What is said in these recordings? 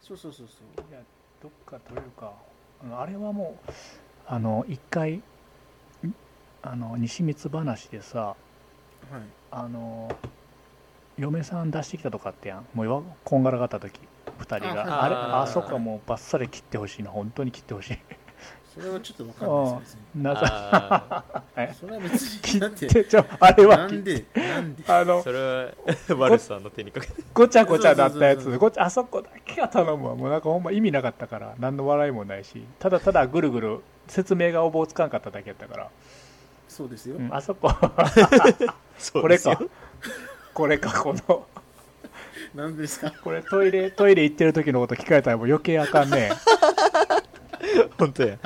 そうそうそうそう。いやどっかというかあのあれはもうあの一回んあの西光話でさはい。あの嫁さん出してきたとかあってやん。もうよこんがらがった時2人が。ああれあそこはもうバッサリ切ってほしいな。本当に切ってほしいそれはちょっとわかんないですね。なぜあえ それは別に切っだっててちょあれは。なんで？なんで？あのーそれは ワルさんの手にかけて。ごちゃごちゃだったやつ。ごちゃあそこだけは頼むわ。もうなんかほんま意味なかったから。何の笑いもないし。ただただぐるぐる説明がおぼつかんかっただけやったから、そうですよ、うん、あそこ。これか。これかこの。なんでですか？これトイレトイレ行ってる時のこと聞かれたらもう余計あかんね 本当や。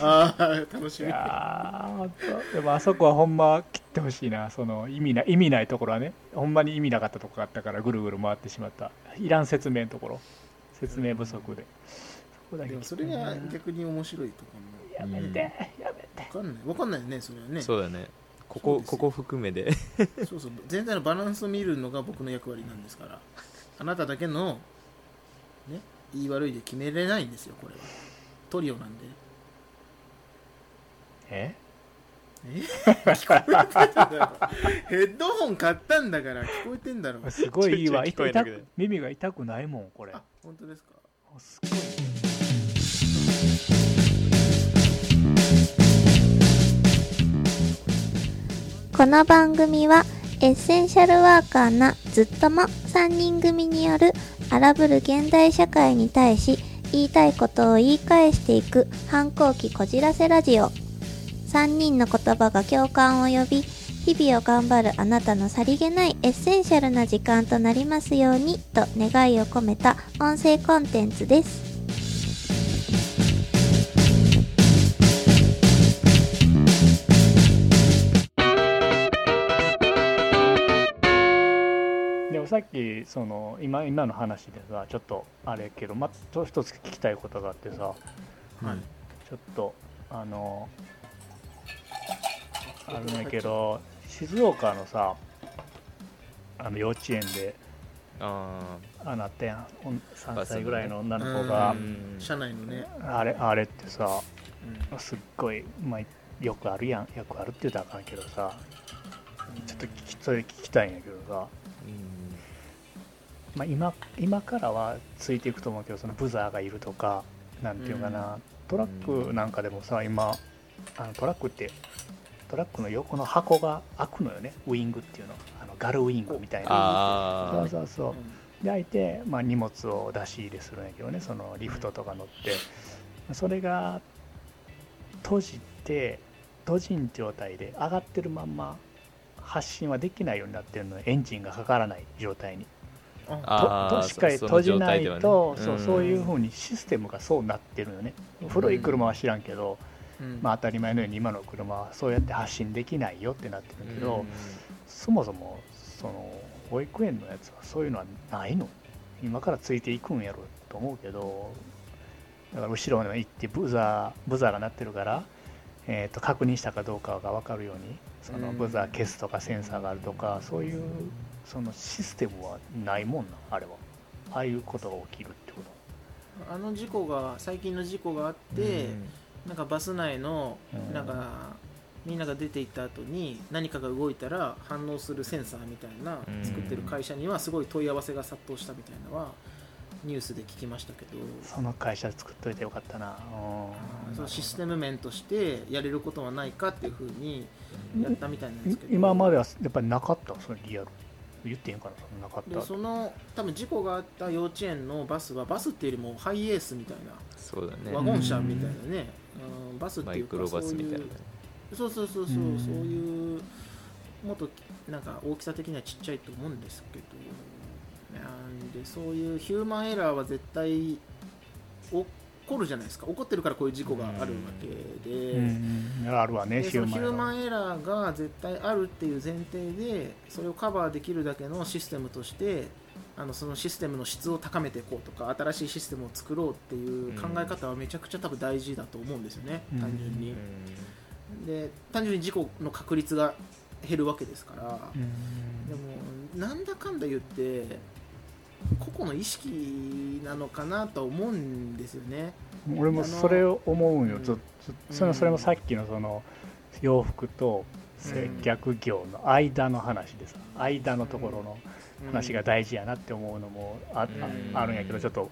ああ楽しいみやーほんとでもあそこはほんま切ってほしいなその意味ない意味ないところはね。ほんまに意味なかったとこがあったからぐるぐる回ってしまった。いらん説明のところ。説明不足で。そこだけでもそれが逆に面白いとこやめてやめて。ろわかんない。わかんないよねそれはね。そうだね。ここここ含めで。そうそう。全体のバランスを見るのが僕の役割なんですから。あなただけのね言い悪いで決めれないんですよこれはトリオなんで。え？え？聞こえてんだろヘッドホン買ったんだから聞こえてんだろ。すごいいいわ。耳が痛くない？もんこれ。あ本当ですか？すごい。この番組はエッセンシャルワーカーなずっとも3人組による荒ぶる現代社会に対し言いたいことを言い返していく反抗期こじらせラジオ。3人の言葉が共感を呼び日々を頑張るあなたのさりげないエッセンシャルな時間となりますようにと願いを込めた音声コンテンツです。さっきその今今の話でさちょっとあれやけどまちょっと一つ聞きたいことがあってさはい。ちょっとあのあるんやけど静岡のさあの幼稚園でああなったやん。おん3バスのね歳ぐらいの女の子うがん。社内のね、あれあれってさうん。すっごい、まあ、よくあるやん。よくあるって言うたらあかんけどさちょっと聞きそれ聞きたいんやけどさ、まあ、今今からはついていくと思うけどそのブザーがいるとかなんていうかな、トラックなんかでもさ今あのトラックってトラックの横の箱が開くのよね。ウイングっていうの。あのガルウイングみたいな。あそうそうそう。で開いて、まあ、荷物を出し入れするんやけどね。そのリフトとか乗って。それが閉じて閉じん状態で上がってるまんま発進はできないようになってるのエンジンがかからない状態にああーととしっかりそ閉じないと、そううん。そういうふうにシステムがそうなってるよね。古い車は知らんけど、うん。まあ、当たり前のように今の車はそうやって発進できないよってなってるけど、そもそもその保育園のやつはそういうのはないの。今からついていくんやろと思うけどだから後ろまで行ってブザーブザーが鳴ってるから、えー、と確認したかどうかが分かるようにそのうん。ブザー消すとかセンサーがあるとかそういうそのシステムはないもんなあれは。ああいうことが起きるってこと。あの事故が最近の事故があって、なんかバス内のうん。なんかみんなが出て行った後に何かが動いたら反応するセンサーみたいなうん。作ってる会社にはすごい問い合わせが殺到したみたいなのはニュースで聞きましたけど。その会社作っといてよかったな。うん。そのシステム面としてやれることはないかっていうふうにやったみたいなんですけど。今まではやっぱりなかった？それリアル言っていいんかなそのなかった？でその多分事故があった幼稚園のバスはバスっていうよりもハイエースみたいな。そうだね。ワゴン車みたいなね、うん。バスっていうかマイクロバスみたいそうそうそうそうそう、うん。そういうもっとなんか大きさ的にはちっちゃいと思うんですけどなんでそういうヒューマンエラーは絶対起こるじゃないですか。起こってるからこういう事故があるわけで,、うんうんあるわねでそのヒューマンンエラーが絶対あるっていう前提でそれをカバーできるだけのシステムとしてあのそのシステムの質を高めていこうとか新しいシステムを作ろうっていう考え方はめちゃくちゃ多分大事だと思うんですよね、うん。単純に。う。ん。で単純に事故の確率が減るわけですから、でもなんだかんだ言って個々の意識なのかなとは思うんですよね。俺もそれを思うんよ、うん。ずっとそれもさっきのその洋服と接うん。客業の間の話でさ間のところの話が大事やなって思うのもあ,あ、うん。あるんやけどちょっと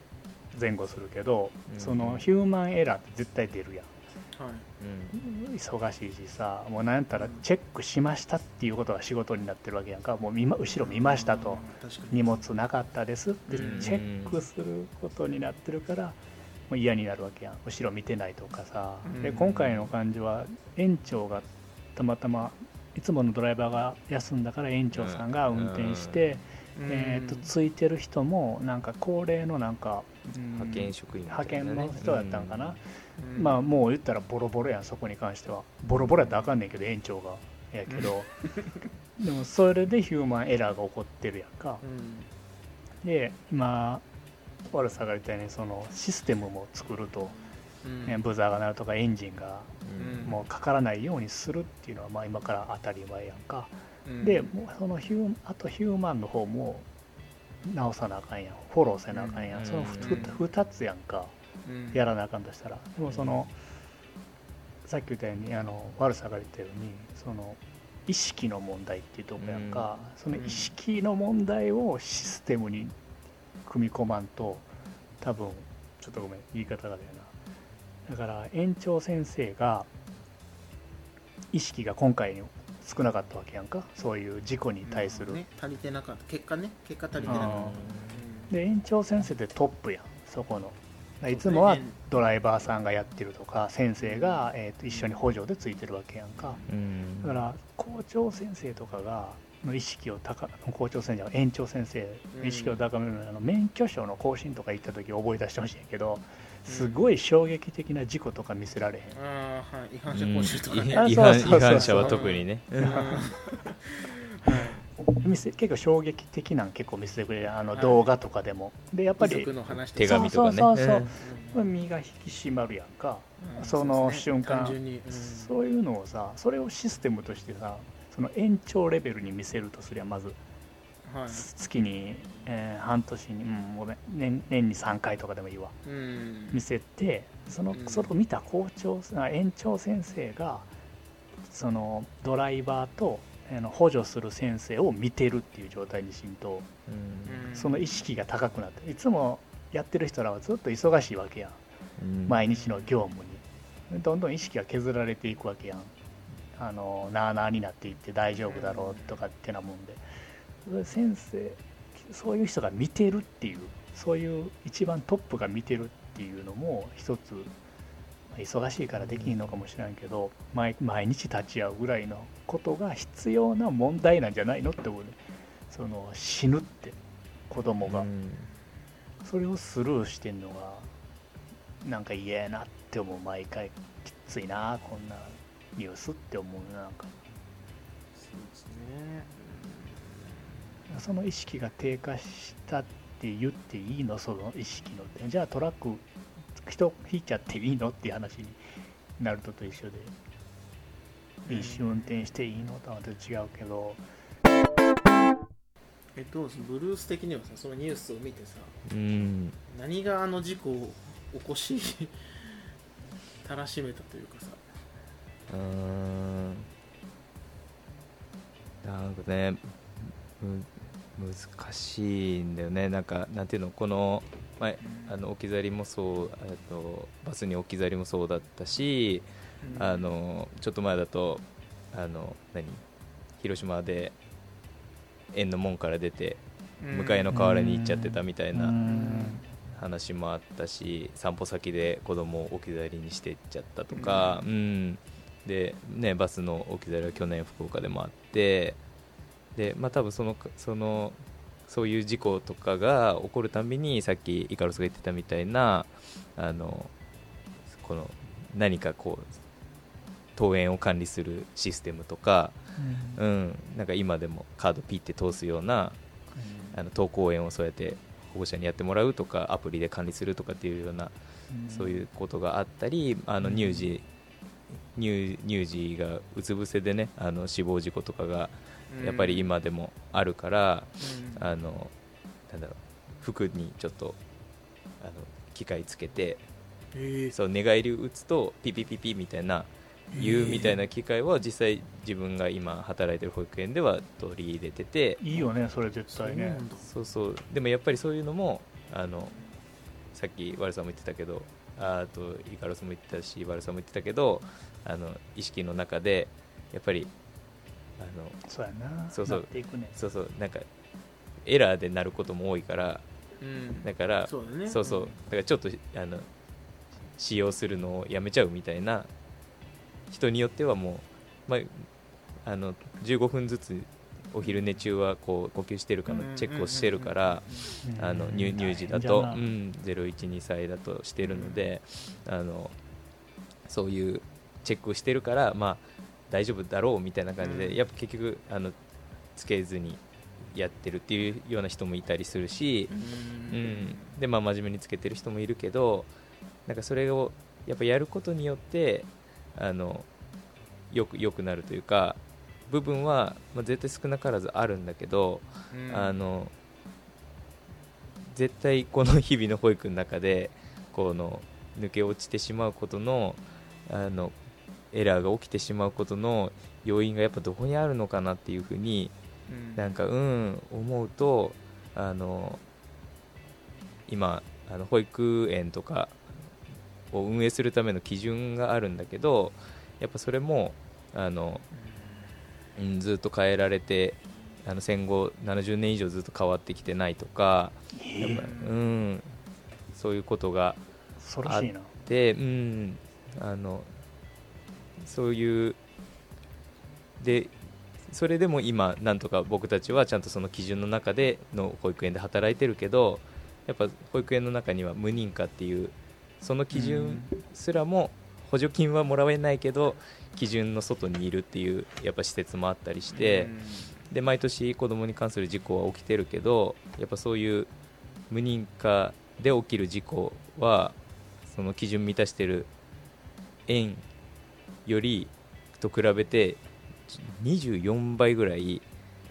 前後するけど、うん。そのヒューマンエラーって絶対出るやん。はいうん。忙しいしさもうなん。やったらチェックしましたっていうことが仕事になってるわけやん。かもう見ま後ろ見ましたと荷物なかったですってチェックすることになってるからもう嫌になるわけやん。後ろ見てないとかさで今回の感じは園長がたまたまいつものドライバーが休ん。だから園長さん。が運転して、えー、とついてる人もなん。か高齢のなん。か派遣職員みた派遣の人だったんかな、うん。まあもう言ったらボロボロやんそこに関してはボロボロやったらあかんねんけど園長がやけど、でもそれでヒューマンエラーが起こってるやんか。うん。で今悪さが言ったようにそのシステムも作ると、うん。ねブザーが鳴るとかエンジンがうん。もうかからないようにするっていうのはまあ今から当たり前やんか、うん。でもうそのヒューあとヒューマンの方も直さなあかんやん。フォローせなあかんやん、うん。その 2, 2つやんか。うん。やらなあかんとしたら。でもそのさっき言ったようにあの悪さが言ったようにその意識の問題っていうとこやんか、その意識の問題をシステムに組み込まんと多分ちょっとごめん言い方がだよな。だから園長先生が意識が今回に少なかったわけやんか。そういう事故に対する、ね、足りてなかった。結果ね結果足りてなかっあたで園長先生ってトップやん。そこの。いつもはドライバーさんがやってるとか先生が、えー、と一緒に補助でついてるわけやんか。うん。だから校長先生とかがの意識を高校長先生園長先生の意識を高めるのに、あの免許証の更新とか行った時覚え出してほしいんやけどすごい衝撃的な事故とか見せられへん、ああはい違反者講習とかね、うん違あそうそうそう。反違反者は特にね。結構衝撃的なん結構見せてくれるあのはい動画とかでも、でやっぱり手紙とかね。そうそうそうう。ん。まあ身が引き締まるやんか、うんそのうですね。瞬間。単純に、うん。そういうのをさそれをシステムとしてさその延長レベルに見せるとすりゃまずはい。月に、えー半年に、うん、ごめん年年に3回とかでもいいわ。うん。見せてそのうん。それを見た校長あ園長先生がそのドライバーとあの補助する先生を見てるっていう状態にしんとうん。その意識が高くなっていつもやってる人らはずっと忙しいわけやん。うん。毎日の業務に。どんどん意識が削られていくわけやん。あのなあなあになっていって大丈夫だろうとかってなもんで先生そういう人が見てるっていうそういう一番トップが見てるっていうのも一つまあ忙しいからできひんのかもしれんけど毎毎日立ち会うぐらいのことが必要な問題なんじゃないのって思うね。その死ぬって子供が、うん。それをスルーしてんのがなんか嫌やなって思う。毎回きついなこんなニュースって思うなんか。そうですねその意識が低下したって言っていいの？その意識の。ってじゃあトラック人引いちゃっていいの？っていう話になるとと一緒で。うん。飲酒運転していいのとはまた違うけど。えどうすブルース的にはさそのニュースを見てさうん。何があの事故を起こしたらしめたというかさ。うーん。なんかねむ難しいんだよね。なんかなんていうのこの,、まあ、あの置き去りもそうあとバスに置き去りもそうだったし、あのちょっと前だとあの何広島で園の門から出て向かいの河原に行っちゃってたみたいなうん。話もあったし散歩先で子供を置き去りにしていっちゃったとか、うん。でね、バスの置き去りは去年福岡でもあってで、まあ、多分そのそのそういう事故とかが起こるたびにさっきイカロスが言ってたみたいなあのこの何かこう登園を管理するシステムとか、うん、なんか今でもカードピッて通すようなあの登校園をそうやって保護者にやってもらうとかアプリで管理するとかっていうようなそういうことがあったりあのうん。乳児乳乳児がうつ伏せでねあの死亡事故とかがやっぱり今でもあるから、うん。あのなんだろう服にちょっとあの機械つけてえ。ーそう寝返り打つとピピピピみたいな言うみたいな機械は実際自分が今働いてる保育園では取り入れてていいよねそれ絶対ね。そうそう。でもやっぱりそういうのもあのさっきワルさんも言ってたけどああとイカロスも言ってたしワルさんも言ってたけどあの意識の中でやっぱりあのそうやな。そうそう。なっていくねそうそう。なんかエラーでなることも多いからうん。だからそうだね。そうそう。だからちょっとあの使用するのをやめちゃうみたいな人によってはもう、まあ、あの15分ずつお昼寝中はこう呼吸してるかのチェックをしてるから乳乳児だと、大うん。012歳だとしてるので、あのそういうチェックをしてるから、まあ、大丈夫だろうみたいな感じで、うん。やっぱ結局あのつけずにやってるっていうような人もいたりするし、ううん。ん、でまあ真面目につけてる人もいるけどなんかそれをやっぱやることによってあのよくよくなるというか部分は、まあ、絶対少なからずあるんだけど、うん。あの絶対この日々の保育の中でこの抜け落ちてしまうことのあのエラーが起きてしまうことの要因がやっぱどこにあるのかなっていうふうにうん。なんかうん思うとあの今あの保育園とかを運営するための基準があるんだけどやっぱそれもあの、うん、ずっと変えられてあの戦後70年以上ずっと変わってきてないとかやっぱ、うん、そういうことが恐ろしいな。で、うん、あのそういうでそれでも今なんとか僕たちはちゃんとその基準の中での保育園で働いてるけどやっぱ保育園の中には無認可っていうその基準すらも補助金はもらえないけど基準の外にいるっていうやっぱ施設もあったりして、で毎年子供に関する事故は起きてるけどやっぱそういう無認可で起きる事故はその基準満たしてる園よりと比べて24倍ぐらい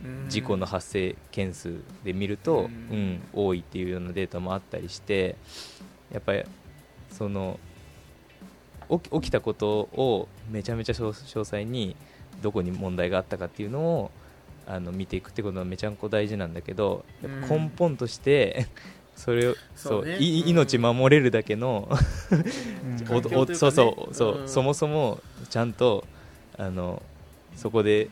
うん。事故の発生件数で見ると、ううんん多いっていうようなデータもあったりしてやっぱりその起きたことをめちゃめちゃ詳詳細にどこに問題があったかっていうのをあの見ていくってことはめちゃんこ大事なんだけど根本として、それをそうね。命守れるだけのうん。おおそうそうそう、うん。そもそもちゃんとあのそこで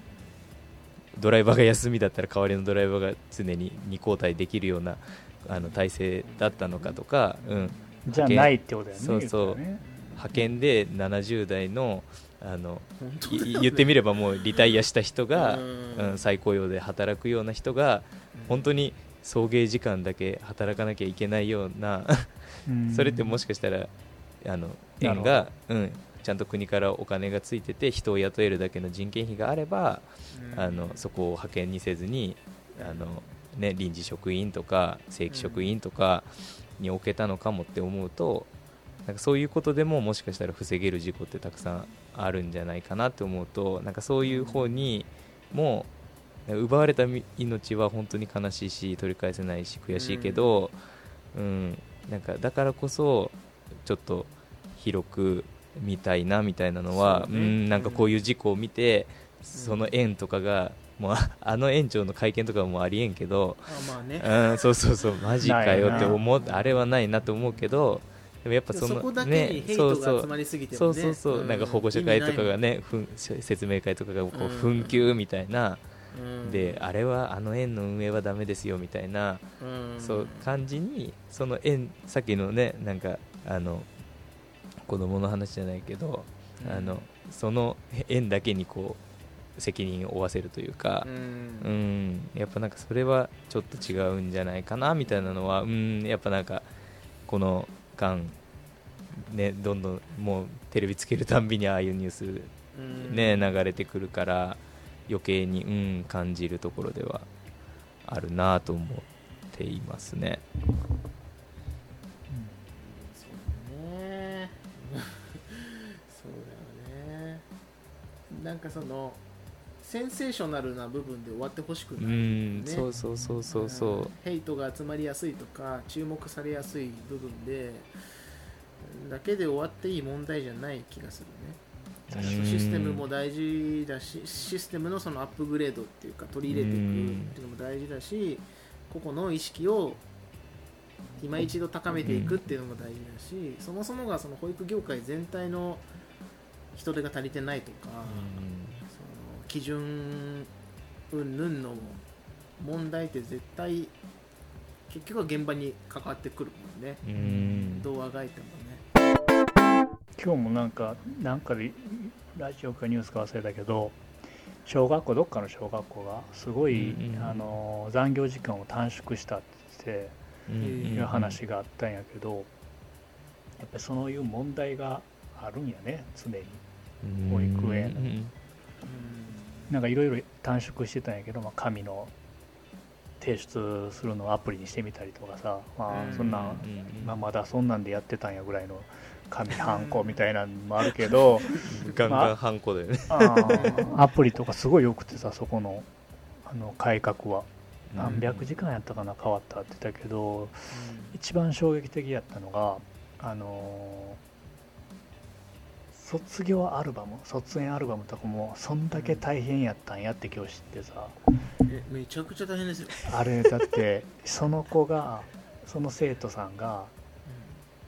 ドライバーが休みだったら代わりのドライバーが常に2交代できるようなあの体制だったのかとか、うん、じゃないってことだよね。そうそう。ね派遣で70代のあのね。言ってみればもうリタイアした人が、ううんん、再雇用で働くような人が本当に送迎時間だけ働かなきゃいけないようなうん。それってもしかしたらあの園が、うん、ちゃんと国からお金がついてて人を雇えるだけの人件費があれば、うん。あのそこを派遣にせずにあの、ね、臨時職員とか正規職員とかに置けたのかもって思うとなんかそういうことでももしかしたら防げる事故ってたくさんあるんじゃないかなって思うとなんかそういう方にも奪われたみ命は本当に悲しいし取り返せないし悔しいけど、うん。なんかだからこそちょっと広く見たいなみたいなのはう、ね。ん、なんかこういう事故を見て、その園とかがもうああの園長の会見とかはもうありえんけど、あまあね。うん、そうそうそうマジかよって思うあれはないなと思うけどでもやっぱそのそねそうそう。そうそうそう、ん。なんか保護者会とかがねふん説明会とかがこううん。紛糾みたいな、うん。であれはあの園の運営はダメですよみたいな、うん。そう感じにその園さっきのねなんかあの子供の話じゃないけど、うん。あのその園だけにこう責任を負わせるというかう、ん。うん、やっぱなんかそれはちょっと違うんじゃないかなみたいなのは、うん、やっぱなんかこの間、ね、どんどんもうテレビつけるたんびにああいうニュース、うん。ね、流れてくるから余計に、うん、感じるところではあるなと思っていますねかそのセンセーショナルな部分で終わってほしくうない、ん、ね。そうそうそうそうそう。うん。ヘイトが集まりやすいとか注目されやすい部分でだけで終わっていい問題じゃない気がするね。システムも大事だしシステムのそのアップグレードっていうか取り入れていくっていうのも大事だし個々の意識を今一度高めていくっていうのも大事だしそもそもがその保育業界全体の人手が足りてないとか、その基準云々の問題って絶対結局は現場に関わってくるもんね、うん。うんどうあがいてもね。今日もなんかなんかでラジオかニュースか忘れたけど小学校どっかの小学校がすごい、うんうん。あの残業時間を短縮したってうん。いう話があったんやけど、やっぱりそういう問題があるんやね常に保育園。うん。なんかいろいろ短縮してたんやけど、まあ、紙の提出するのをアプリにしてみたりとかさ、まうん。あ、そんなん、うん。まあ、まだそんなんでやってたんやぐらいの紙ハンコみたいなのもあるけど ガンガンハンコだよね。あーアプリとかすごい良くてさそこのあの改革は。何百時間やったかな変わったって言ったけど一番衝撃的やったのがあのー卒業アルバム卒園アルバムとかもそんだけ大変やったんやって今日知ってさ。えめちゃくちゃ大変ですよ、あれだってその子がその生徒さんが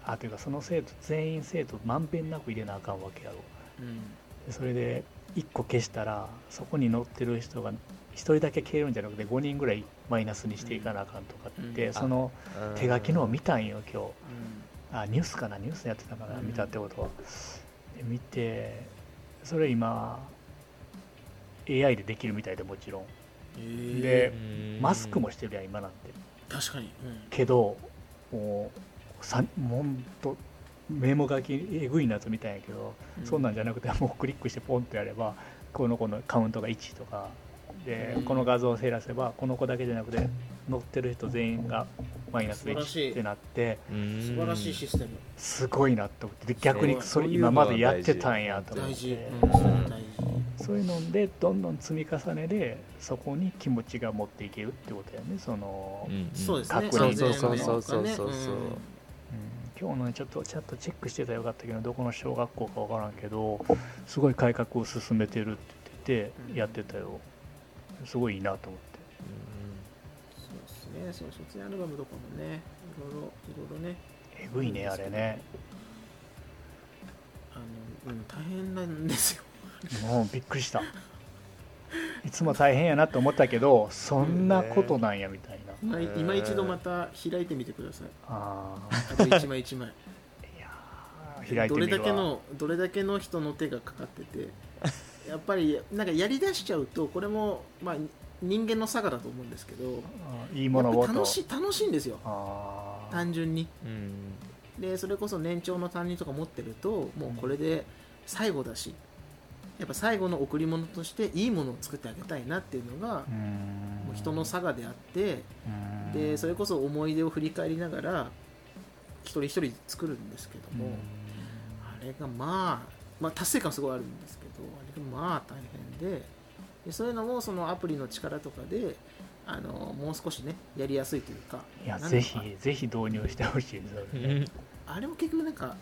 あというかその生徒全員生徒まんべんなく入れなあかんわけやろ。うん。でそれで1個消したらそこに載ってる人が1人だけ消えるんじゃなくて5人ぐらいマイナスにしていかなあかんとかって、うん。その手書きのを見たんよ今日。うあニュースかな？ニュースやってたかな、うん見たってことは。で見てそれ今 AI でできるみたいでもちろん。んえ。ーでうん。マスクもしてるやん今なんて。確かに、けどもうさもんとメモ書きえぐいなやつみたいやけど、うん。そんなんじゃなくて もうクリックしてポンとやればこの子のカウントが1とかで、うん。この画像を減らせばこの子だけじゃなくて載ってる人全員がマイナス素晴らしい1ってなってうん素晴らしいシステム。すごいなって思って。で逆にそれ今までやってたんやと思って。うん、そういうのでどんどん積み重ねでそこに気持ちが持っていけるってことやね。その、ううですね。確認そうそうそうそうそうそう。今日のねちょっとちゃんとチェックしてたらよかったけどどこの小学校かわからんけどすごい改革を進めてるって言ってうん。てやってたよ。すごいいいなと思ってね、その卒業アルバムとかもね、いろいろ、いろいろね、えぐいねあれね。あの、うん、大変なんですよ。もうびっくりした。いつも大変やなと思ったけどそんなことなんやみたいな。今へー今一度また開いてみてください。ああと一枚一枚。ーいやいてどれみるわ。だけの、どれだけの人の手がかかってて、やっぱり、なんかやりだしちゃうと、これも、まあ、人間の差がだと思うんですけど、うんいいものを楽しい、楽しいんですよ。単純に。うん。でそれこそ年長の担任とか持ってるともうこれで最後だしやっぱ最後の贈り物としていいものを作ってあげたいなっていうのがうーん。もう人の差がであってうん。でそれこそ思い出を振り返りながら一人一人作るんですけどもあれがまあまあ達成感すごいあるんですけどあれがまあ大変ででそういうのもそのアプリの力とかであのもう少しねやりやすいというかいやぜひぜひ導入してほしいですよね。あれも結局なんか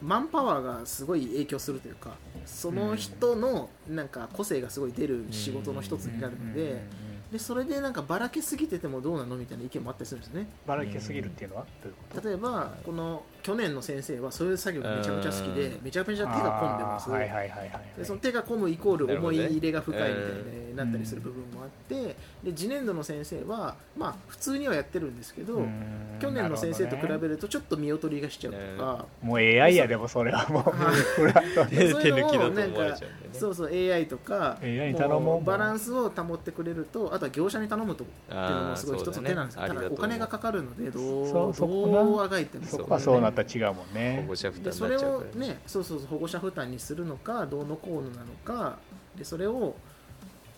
マンパワーがすごい影響するというかその人のなんか個性がすごい出る仕事の一つになるのうんうんうんでうんでそれでなんかばらけすぎててもどうなのみたいな意見もあったりするんですね。ばらけすぎるっていうのは？どういうこと？例えばこの去年の先生はそういう作業がめちゃめちゃ好きでうん。めちゃめちゃ手が込んでます。あーはいはいはいはいはい。でその手が込むイコール思い入れが深いみたいになったりする部分もあってで次年度の先生はまあ普通にはやってるんですけどうん。去年の先生と比べなるるとちょっと見劣りがしちゃうとか、もう AI やでもそれはもう。手抜きだと思われちゃうね。そうそう AI とか AI に頼バランスを保ってくれるとあとは業者に頼むとっていうのもすごい一つの手なんですよ、ただおあーそう。だねありだと思う金がかかるのでどうあがいても。そこはそうなったら違うもん保ね護者負担それをねそうそうそう保護者負担にするのかどうのこうのなのかでそれを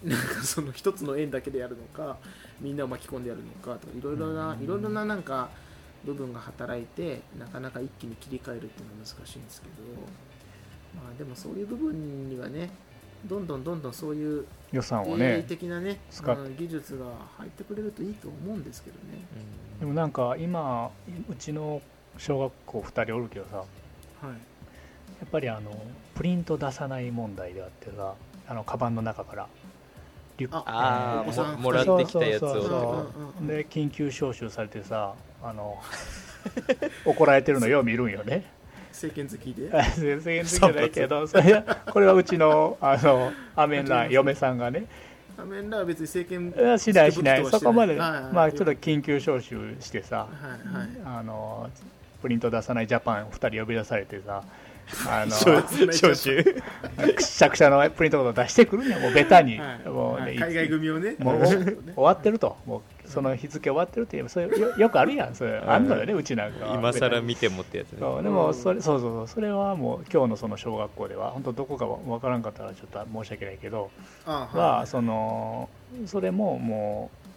なんかその一つの円だけでやるのかみんなを巻き込んでやるのかとかいろいろなうん。いろいろななんか部分が働いてなかなか一気に切り替えるっていうのは難しいんですけどまあでもそういう部分にはねどんどんどんどんそういう予算をね的なね使技術が入ってくれるといいと思うんですけどね。でもなんか今うちの小学校2人おるけどさやはい。っぱりあのプリント出さない問題であってさあのカバンの中からリュック。ああももらってきたやつを。で緊急招集されてさあの 怒られてるのよう見るんよね政権好きで。全然じゃないけどそれこれはうちのあの アメンラン嫁さんがね。仮面ラーは別に政権しないしない。そこまで。はいはいまあちょっと緊急招集してさはいはいあのプリント出さないジャパン2人呼び出されてさあの招集。くしゃくしゃのプリントとか出してくるんやもうベタに、はいもうね、はい。海外組をね。もうはい。終わってると。もうその日付終わってるって言えばそれよよくあるやんそれあんのよねうちなんかは。今更見てもってやつね。そうでもそれそうそうそう。それはもう今日のその小学校では本当どこかわからんかったらちょっと申し訳ないけどあはそのそれももう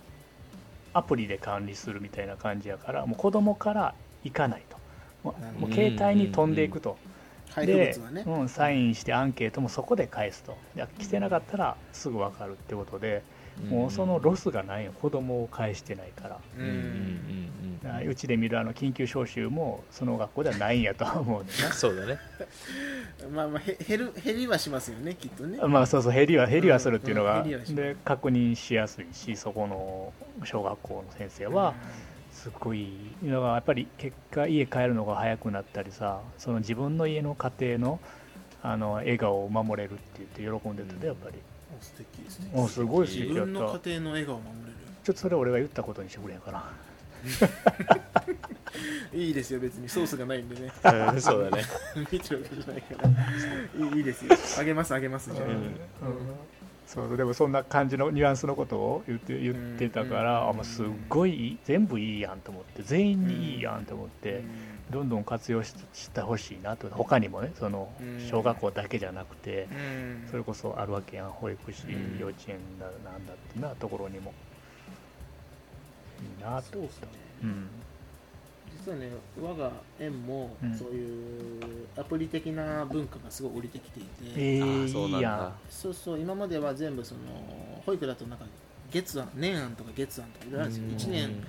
アプリで管理するみたいな感じやからもう子供から行かないと。もう携帯に飛んでいくと。でね、うん、サインしてアンケートもそこで返すと。で来てなかったらすぐ分かるってことでもうそのロスがない。よ子供を返してないから。ううん。ん。うん。うん。だからうちで見るあの緊急招集もその学校ではないんやとは思うね そうだね。まあまあへ減る減りはしますよねきっとね。まあそうそう。減りは減りはするっていうのが、うん減りはします。で確認しやすいしそこの小学校の先生はすごいだからやっぱり結果家帰るのが早くなったりさその自分の家の家庭のあの笑顔を守れるって言って喜んでたでやっぱり。お素敵。ですねおすごい素自敵やった。分の家庭の笑顔を守れる。ちょっとそれ俺が言ったことにしてくれんかな。いいですよ別に。ソースがないんでね。うんそうだね。見てるわけじゃないから。いいいいですよ。あげますあげますじゃあ、うん。そうでもそんな感じのニュアンスのことを言って言ってたから、うん。あもうすっごいいい全部いいやんと思って。全員にいいやんと思って、どんどん活用ししてほしいなと他にもねそのうん。小学校だけじゃなくて、うん。それこそあるわけやん保育士、うん。幼稚園だなんだってなところにも。いいなとそうですね。うん実はね我が園もうん。そういうアプリ的な文化がすごい降りてきていて、えあー、ーそうなんだ。いいやそうそう今までは全部その保育だとなんか月案年案とか月案とかいろいろあるんですよ。1年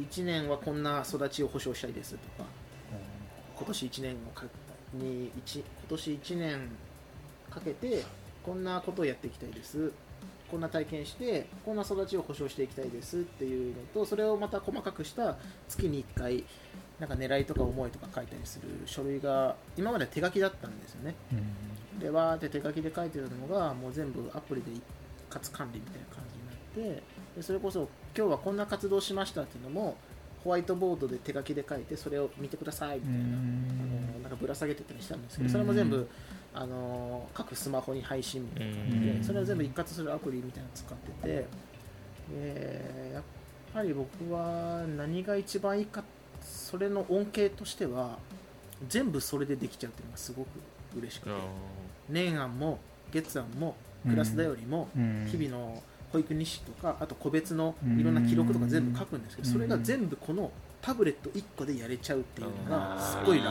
一年はこんな育ちを保障したいですとか今年1年をかに一今年1年かけてこんなことをやっていきたいです。こんな体験してこんな育ちを保障していきたいですっていうのとそれをまた細かくした月に1回なんか狙いとか思いとか書いたりする書類が今までは手書きだったんですよね。でわーって手書きで書いてるのがもう全部アプリで一括管理みたいな感じになってでそれこそ今日はこんな活動しましたっていうのもホワイトボードで手書きで書いてそれを見てくださいみたいな。あのなんかぶら下げてたりしたんですけどそれも全部あの各スマホに配信みたいな感じうん。でそれを全部一括するアプリみたいなの使っててでやっぱり僕は何が一番いいかそれの恩恵としては全部それでできちゃうっていうのがすごく嬉しくて。年案も月案もクラスだよりもうん。日々の保育日誌とかあと個別のいろんな記録とか全部書くんですけどうん。それが全部このタブレット1個でやれちゃうっていうのがすごい楽。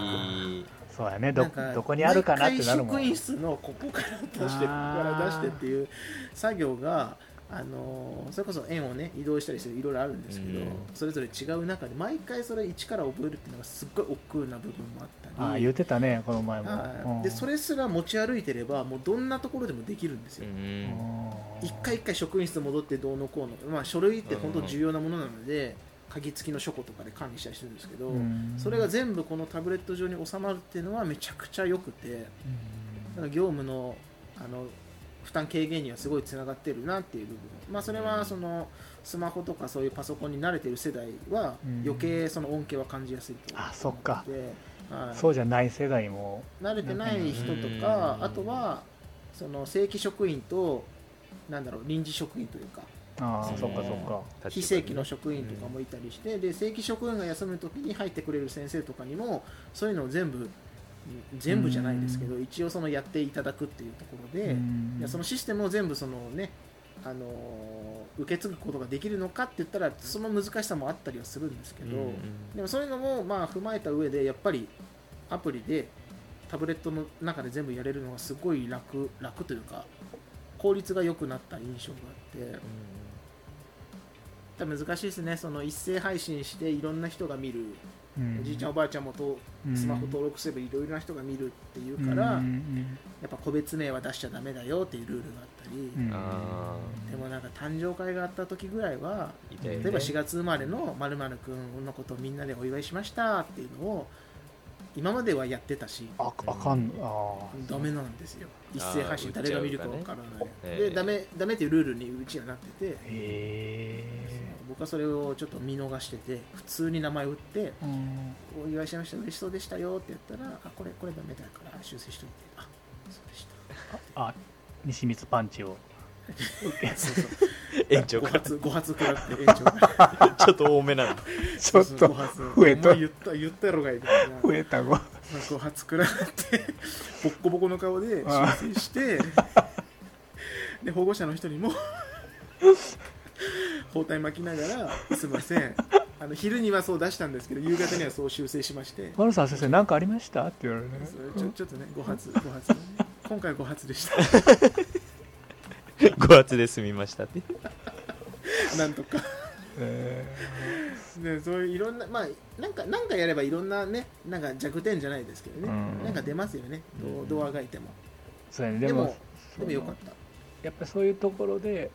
そうやね。どどこにあるかなってなるもん職員室のここから出してここから出してっていう作業があのそれこそ円をね移動したりしていろいろあるんですけど、うん。それぞれ違う中で毎回それ一から覚えるっていうのがすっごい億劫な部分もあったり。ああ言ってたねこの前も、でそれすら持ち歩いてればもうどんなところでもできるんですよ、一回一回職員室戻ってどうのこうの、まあ、書類って本当重要なものなので、鍵付きの書庫とかで管理したりしてるんですけど、うん。それが全部このタブレット上に収まるっていうのはめちゃくちゃ良くてだから業務のあの負担軽減にはすごいつながってるなっていう部分、まあ、それはそのスマホとかそういうパソコンに慣れてる世代はうん。余計その恩恵は感じやすいと思あそっか。はい、そうじゃない世代も。慣れてない人とうん。かあとはその正規職員となんだろう臨時職員というか。あそっかそっか。非正規の職員とかもいたりして、で正規職員が休む時に入ってくれる先生とかにもそういうのを全部全部じゃないですけど、一応そのやっていただくっていうところで、うん。いやそのシステムを全部そのねあの受け継ぐことができるのかって言ったらその難しさもあったりはするんですけど、でもそういうのもまあ踏まえた上でやっぱりアプリでタブレットの中で全部やれるのがすごい楽楽というか効率が良くなった印象があって難しいですね。その一斉配信していろんな人が見る、うんおじいちゃんおばあちゃんもとうんスマホ登録すればいろいろな人が見るっていうから、やっぱ個別名は出しちゃダメだよっていうルールがあったり、うんあでもなんか誕生会があった時ぐらいは例えば4月生まれのまる君のことをみんなでお祝いしましたっていうのを今まではやってたし。ああかんあダメなんですよ。一斉配信誰が見るかわからない、ええでダメダメっていうルールにうちはなってて。ーへえ僕はそれをちょっと見逃してて普通に名前を打ってうん。お祝いしました嬉しそうでしたよってやったらあこれこれダメだから修正しといて。あそうでした。あ西光パンチを。そうそう。延長5か。ら発5発食らって延長か。ら ちょっと多めなんだちょっと5発。増えた。言った言ったやろがいいな。増えたわ5発食らってボッコボコの顔であ修正してで保護者の人にも 包帯巻きながらすいません。あの昼にはそう出したんですけど夕方にはそう修正しまして。マルさん先生何かありました？って言われるね。ちょちょっとね5発5発、ね、今回5発でした。5発で済みましたって。なんとか。えでそういういろんなまあなんかなんかやればいろんなねなんか弱点じゃないですけどね、うん。なんか出ますよね。どうどうあがいても。ーそうやね。でもでもでもよかった。やっぱりそういうところで、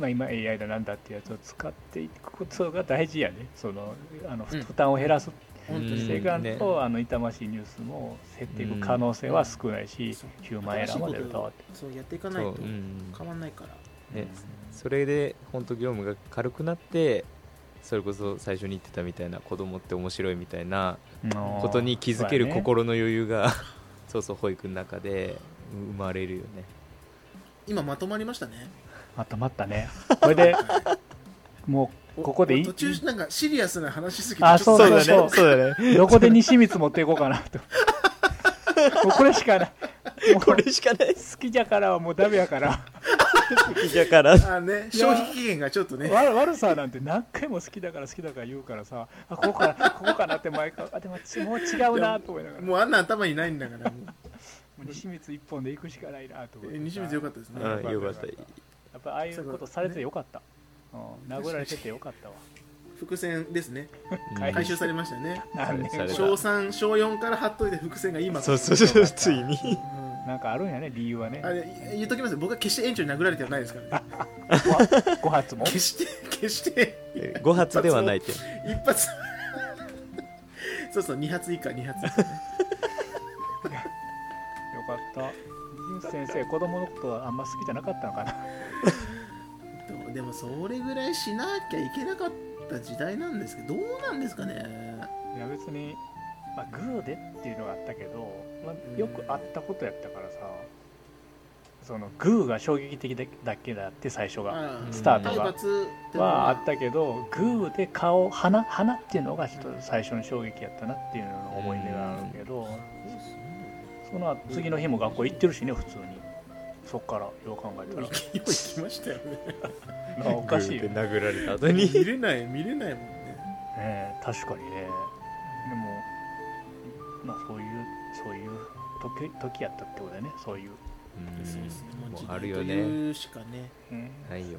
まあ、今 AI だなんだっていうやつを使っていくことが大事やね。そのあの、うん。負担を減らす。本当にうん。していかんと、ね。あの痛ましいニュースも減っていく可能性は少ないし、そうヒューマンエラーまで歌わって。そうやっていかないと変わんないから、ね。それで本当業務が軽くなってそれこそ最初に言ってたみたいな子供って面白いみたいなことに気づける心の余裕が そうそう保育の中で生まれるよね。今まとまりましたねまとまったね。これでもうここでいい？途中なんかシリアスな話しすぎてあそうだね。そうだね。どこで西光持っていこうかなと。もうこれしかない。これしかない。好きじゃからはもうダメやから。だから。あね消費期限がちょっとね。わ悪さなんて何回も好きだから好きだから言うからさ。あここかなここかなって毎回。あでもちもう違うなと思いながら。ももうあんな頭にないんだからもう。西光一本で行くしかないなと思って西光よかったですね。うんよかったやっぱああいうことされてよかった、うん、殴られててよかったわ。伏線ですね。回回収されましたね。小3小4から貼っといて伏線が今。そうそうそうついに。うん。なんかあるんやね理由はね。あれ言っときますよ。僕は決して園長に殴られてはないですからね。5発も？決して決して。5発ではないって。一発。そうそう2発以下2発以下。ね よかった先生子供のことはあんま好きじゃなかったのかな。でもそれぐらいしなきゃいけなかった時代なんですけどどうなんですかね。いや別に、まあ、グーでっていうのがあったけど、まあ、よくあったことやったからさそのグーが衝撃的だけだって最初があスタートが。はあったけどグーで顔鼻鼻っていうのがちょっと最初の衝撃やったなっていうのの思い出があるけどその後次の日も学校行ってるしね普通に。そっからよう考えたら。よう行きましたよね。あおかしいよ。殴られた後に。見れない見れないもんね。ね確かにね。でもまあそういうそういう時時やったってことだよね。そういう、うんそうですね。もうあるよねいうしかね。うん。ないよ